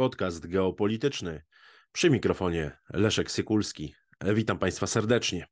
Podcast geopolityczny. Przy mikrofonie Leszek Sykulski. Witam Państwa serdecznie.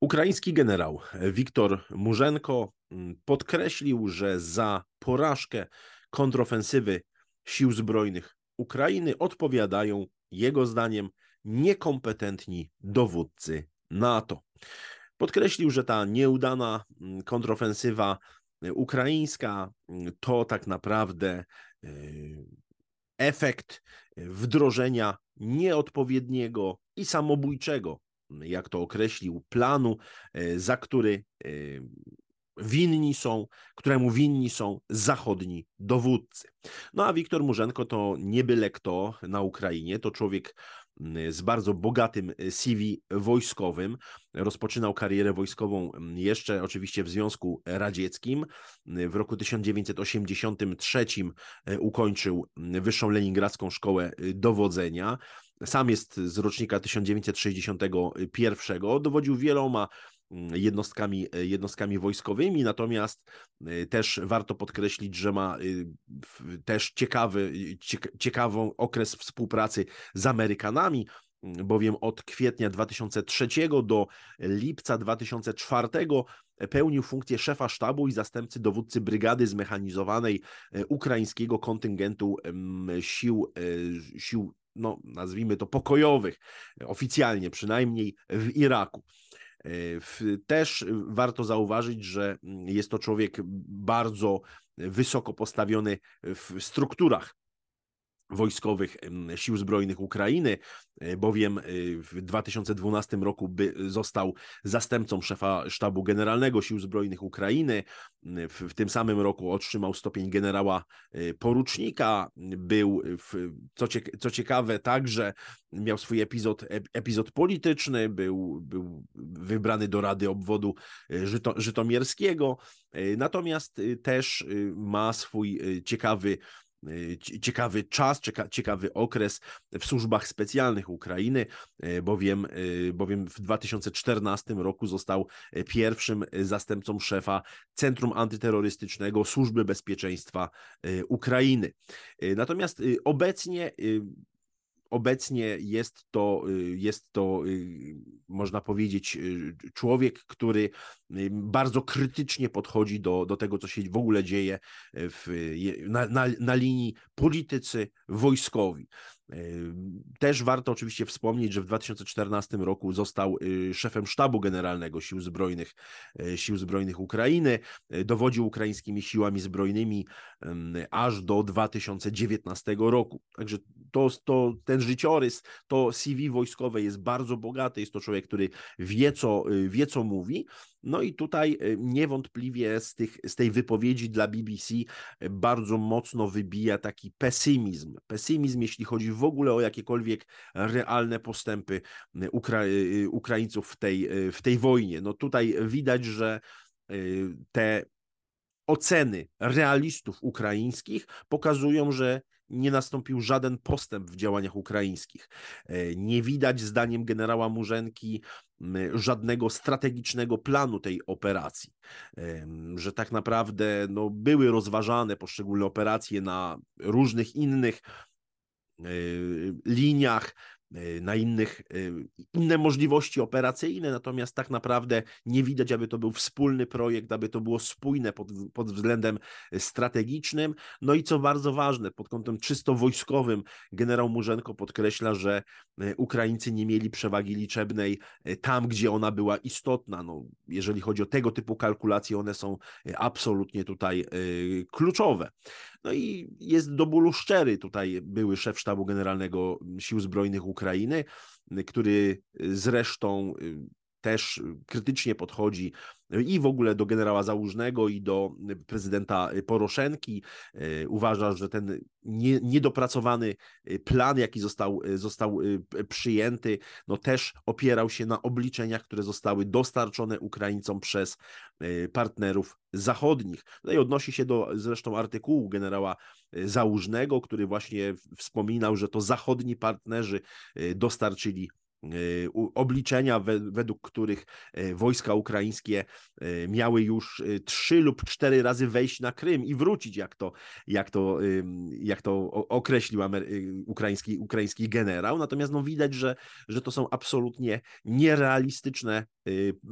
Ukraiński generał Wiktor Murzenko mm, podkreślił, że za porażkę kontrofensywy sił zbrojnych Ukrainy odpowiadają, jego zdaniem, niekompetentni dowódcy NATO. Podkreślił, że ta nieudana mm, kontrofensywa ukraińska mm, to tak naprawdę y, efekt wdrożenia nieodpowiedniego i samobójczego, jak to określił, planu, e, za który e, winni są, któremu winni są zachodni dowódcy. No a Wiktor Murzenko to nie byle kto na Ukrainie, to człowiek z bardzo bogatym CV wojskowym. Rozpoczynał karierę wojskową jeszcze oczywiście w Związku Radzieckim. W roku 1983 ukończył Wyższą Leningradzką Szkołę Dowodzenia. Sam jest z rocznika 1961. Dowodził wieloma jednostkami, e, jednostkami wojskowymi, natomiast e, też warto podkreślić, że ma y, też ciekawy, ciekawą okres współpracy z Amerykanami, bowiem od kwietnia 2003 do lipca 2004 pełnił funkcję szefa sztabu i zastępcy dowódcy brygady zmechanizowanej e, ukraińskiego kontyngentu sił, sił no, nazwijmy to pokojowych, oficjalnie przynajmniej w Iraku. Też warto zauważyć, że jest to człowiek bardzo wysoko postawiony w strukturach wojskowych sił zbrojnych Ukrainy, e, bowiem e, w 2012 roku by, został zastępcą szefa sztabu generalnego sił zbrojnych Ukrainy. W, w tym samym roku otrzymał stopień generała e, porucznika. Był, w, co, co ciekawe, także miał swój epizod, epizod polityczny, był, był wybrany do Rady Obwodu Żyto, Żytomierskiego, natomiast też ma swój ciekawy ciekawy czas, ciekawy okres w służbach specjalnych Ukrainy, y, bowiem, y, bowiem w 2014 roku został pierwszym zastępcą szefa Centrum Antyterrorystycznego Służby Bezpieczeństwa Ukrainy. Natomiast obecnie obecnie jest to, y, jest to, y, można powiedzieć, y, człowiek, który bardzo krytycznie podchodzi do, do tego, co się w ogóle dzieje w, na, na, na linii politycy wojskowi. Też warto oczywiście wspomnieć, że w 2014 roku został szefem sztabu generalnego Sił Zbrojnych, Sił Zbrojnych Ukrainy, dowodził ukraińskimi siłami zbrojnymi aż do 2019 roku. Także to, to, ten życiorys, to CV wojskowe jest bardzo bogate, jest to człowiek, który wie co, wie, co mówi. No i tutaj niewątpliwie z, tych, z tej wypowiedzi dla BBC bardzo mocno wybija taki pesymizm. Pesymizm, jeśli chodzi w ogóle o jakiekolwiek realne postępy Ukra Ukraińców w tej, w tej wojnie. No tutaj widać, że te oceny realistów ukraińskich pokazują, że nie nastąpił żaden postęp w działaniach ukraińskich. E, nie widać, zdaniem generała Murzenki, żadnego strategicznego planu tej operacji. Że tak naprawdę no, były rozważane poszczególne operacje na różnych innych e, liniach, na innych, e, inne możliwości operacyjne, natomiast tak naprawdę nie widać, aby to był wspólny projekt, aby to było spójne pod, pod względem strategicznym. No i co bardzo ważne, pod kątem czysto wojskowym, generał Murzenko podkreśla, że e, Ukraińcy nie mieli przewagi liczebnej tam, gdzie ona była istotna. No, jeżeli chodzi o tego typu kalkulacje, one są absolutnie tutaj kluczowe. No i jest do bólu szczery. Tutaj były szef sztabu generalnego Sił Zbrojnych Ukrainy, który zresztą y, też krytycznie podchodzi i w ogóle do generała Załużnego i do prezydenta Poroszenki. Uważa, że ten nie, niedopracowany plan, jaki został, został przyjęty, no też opierał się na obliczeniach, które zostały dostarczone Ukraińcom przez partnerów zachodnich. I odnosi się do zresztą artykułu generała Załużnego, który właśnie wspominał, że to zachodni partnerzy dostarczyli obliczenia, według których wojska ukraińskie miały już trzy lub cztery razy wejść na Krym i wrócić, jak to, jak to, jak to określił ukraiński, ukraiński generał. Natomiast no, widać, że, że to są absolutnie nierealistyczne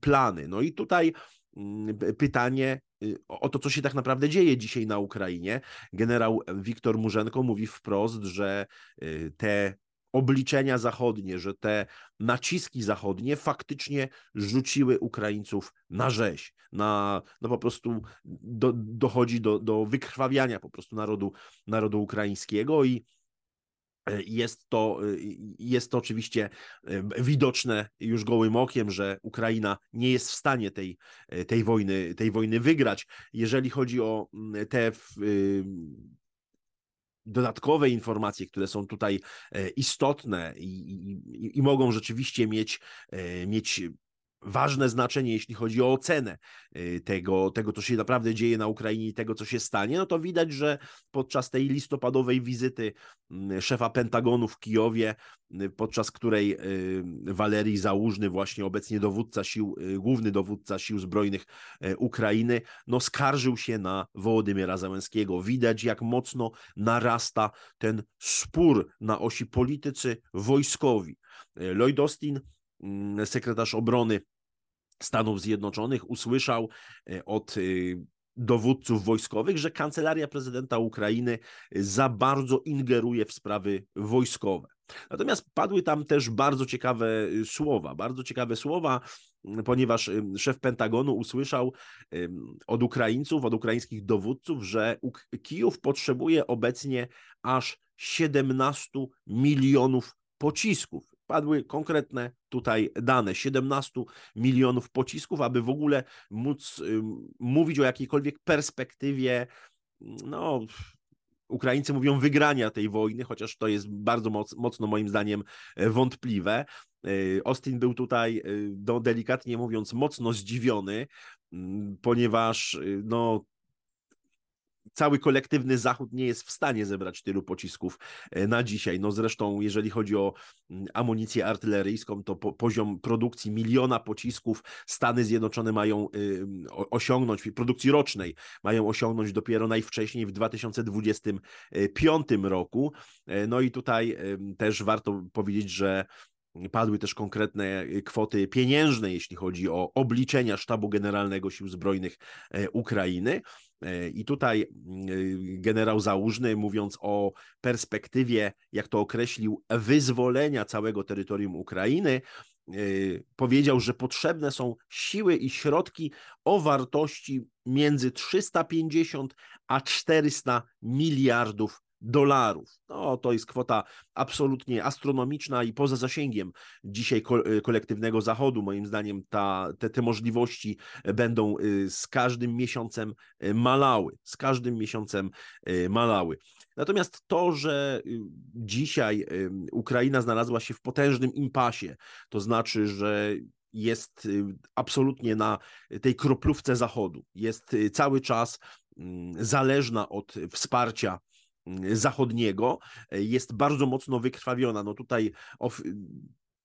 plany. No i tutaj mm, pytanie, Y, o to, co się tak naprawdę dzieje dzisiaj na Ukrainie. Generał Wiktor Murzenko mówi wprost, że y, te obliczenia zachodnie, że te naciski zachodnie faktycznie rzuciły Ukraińców na rzeź, na, no po prostu do, dochodzi do, do wykrwawiania po prostu narodu, narodu ukraińskiego i E, jest to, e, jest to oczywiście e, widoczne już gołym okiem, że Ukraina nie jest w stanie tej, tej, wojny, tej wojny wygrać. Jeżeli chodzi o mm, te dodatkowe informacje, które są tutaj istotne i, i, i mogą rzeczywiście mieć, mieć ważne znaczenie, jeśli chodzi o ocenę y, tego, tego, co się naprawdę dzieje na Ukrainie i tego, co się stanie, no to widać, że podczas tej listopadowej wizyty mm, szefa Pentagonu w Kijowie, y, podczas której y, Walerii Załużny, właśnie obecnie dowódca sił, główny dowódca sił zbrojnych Ukrainy, no skarżył się na Wołodymyra Załęskiego. Widać, jak mocno narasta ten spór na osi politycy wojskowi. Lloyd Austin, mm, sekretarz obrony Stanów Zjednoczonych usłyszał e, od e, dowódców wojskowych, że kancelaria prezydenta Ukrainy za bardzo ingeruje w sprawy wojskowe. Natomiast padły tam też bardzo ciekawe e, słowa, bardzo ciekawe słowa, ponieważ szef Pentagonu usłyszał od Ukraińców, od ukraińskich dowódców, że Kijów potrzebuje obecnie aż 17 milionów pocisków padły konkretne tutaj dane, 17 milionów pocisków, aby w ogóle móc mówić o jakiejkolwiek perspektywie, no, Ukraińcy mówią wygrania tej wojny, chociaż to jest bardzo moc, mocno moim zdaniem e, wątpliwe. E, Austin był tutaj, e, no, delikatnie mówiąc, mocno zdziwiony, ponieważ no, cały kolektywny Zachód nie jest w stanie zebrać tylu pocisków e, na dzisiaj. No zresztą, jeżeli chodzi o mm, amunicję artyleryjską, to po, poziom produkcji miliona pocisków Stany Zjednoczone mają y, osiągnąć, produkcji rocznej mają osiągnąć dopiero najwcześniej w 2025 roku. E, no i tutaj y, też warto powiedzieć, że Padły też konkretne kwoty pieniężne, jeśli chodzi o obliczenia Sztabu Generalnego Sił Zbrojnych e, Ukrainy. E, I tutaj e, generał Załużny, mówiąc o perspektywie, jak to określił, wyzwolenia całego terytorium Ukrainy, powiedział, że potrzebne są siły i środki o wartości między 350 a 400 miliardów dolarów. No, to jest kwota absolutnie astronomiczna i poza zasięgiem dzisiaj e, kolektywnego Zachodu. Moim zdaniem ta, te, te możliwości będą e, z każdym miesiącem e, malały. Z każdym miesiącem malały. Natomiast to, że dzisiaj Ukraina znalazła się w potężnym impasie, to znaczy, że jest absolutnie na tej kroplówce Zachodu, jest cały czas mm, zależna od wsparcia zachodniego e, jest bardzo mocno wykrwawiona. No tutaj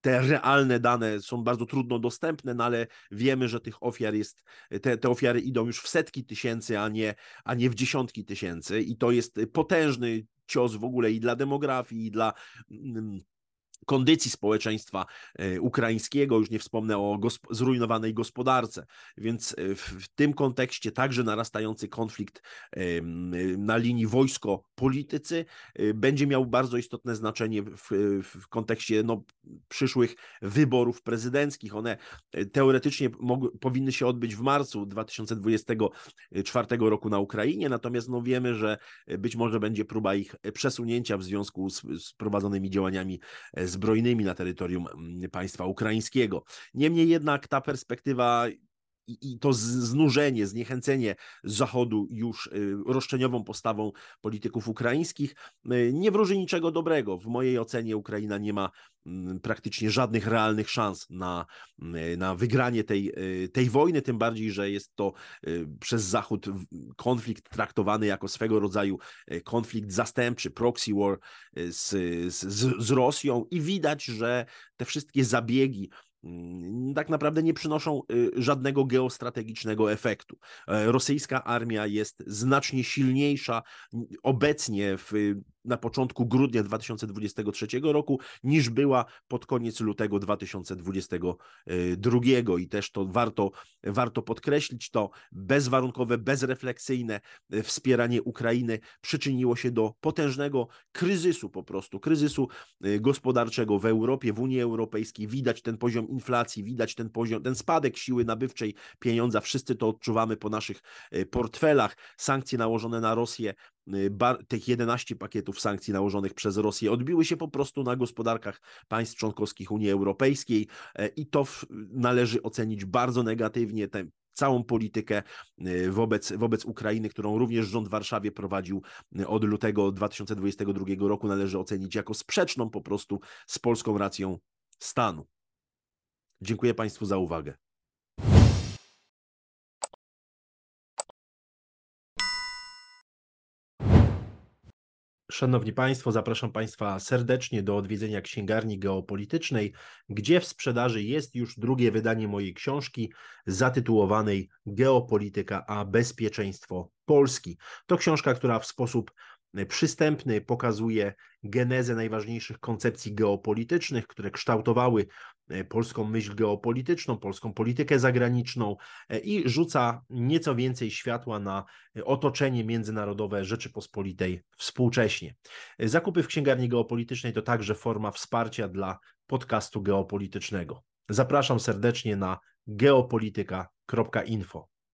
te realne dane są bardzo trudno dostępne, no ale wiemy, że tych ofiar jest, te, te ofiary idą już w setki tysięcy, a nie, a nie w dziesiątki tysięcy i to jest potężny cios w ogóle i dla demografii, i dla mm, kondycji społeczeństwa e, ukraińskiego, już nie wspomnę o gosp zrujnowanej gospodarce. Więc e, w, w, tym kontekście także narastający konflikt na linii wojsko-politycy e, będzie miał bardzo istotne znaczenie w, w kontekście no, przyszłych wyborów prezydenckich. One teoretycznie powinny się odbyć w marcu 2024 roku na Ukrainie, natomiast no, wiemy, że być może będzie próba ich przesunięcia w związku z, z prowadzonymi działaniami zbrojnymi na terytorium mm, państwa ukraińskiego. Niemniej jednak ta perspektywa i, to znużenie, zniechęcenie Zachodu już roszczeniową postawą polityków ukraińskich nie wróży niczego dobrego. W mojej ocenie Ukraina nie ma Mm, praktycznie żadnych realnych szans na, mm, na wygranie tej, y, tej wojny, tym bardziej, że jest to y, przez Zachód konflikt traktowany jako swego rodzaju y, konflikt zastępczy, proxy war z, z, z Rosją i widać, że te wszystkie zabiegi tak naprawdę nie przynoszą y, żadnego geostrategicznego efektu. E, rosyjska armia jest znacznie silniejsza obecnie w, na początku grudnia 2023 roku niż była pod koniec lutego 2022 i też to warto, warto podkreślić, to bezwarunkowe, bezrefleksyjne e, wspieranie Ukrainy przyczyniło się do potężnego kryzysu po prostu, kryzysu e, gospodarczego w Europie, w Unii Europejskiej. Widać ten poziom inflacji, widać ten poziom, ten spadek siły nabywczej pieniądza. Wszyscy to odczuwamy po naszych e, portfelach. Sankcje nałożone na Rosję, tych 11 pakietów sankcji nałożonych przez Rosję odbiły się po prostu na gospodarkach państw członkowskich Unii Europejskiej e, i to należy ocenić bardzo negatywnie. Ten całą politykę wobec, wobec Ukrainy, którą również rząd w Warszawie prowadził od lutego 2022 roku, należy ocenić jako sprzeczną po prostu z polską racją stanu. Dziękuję Państwu za uwagę. Szanowni Państwo, zapraszam Państwa serdecznie do odwiedzenia księgarni geopolitycznej, gdzie w sprzedaży jest już drugie wydanie mojej książki zatytułowanej Geopolityka a bezpieczeństwo Polski. To książka, która w sposób przystępny pokazuje genezę najważniejszych koncepcji geopolitycznych, które kształtowały e, polską myśl geopolityczną, polską politykę zagraniczną e, i rzuca nieco więcej światła na otoczenie międzynarodowe Rzeczypospolitej współcześnie. Zakupy w księgarni geopolitycznej to także forma wsparcia dla podcastu geopolitycznego. Zapraszam serdecznie na geopolityka.info.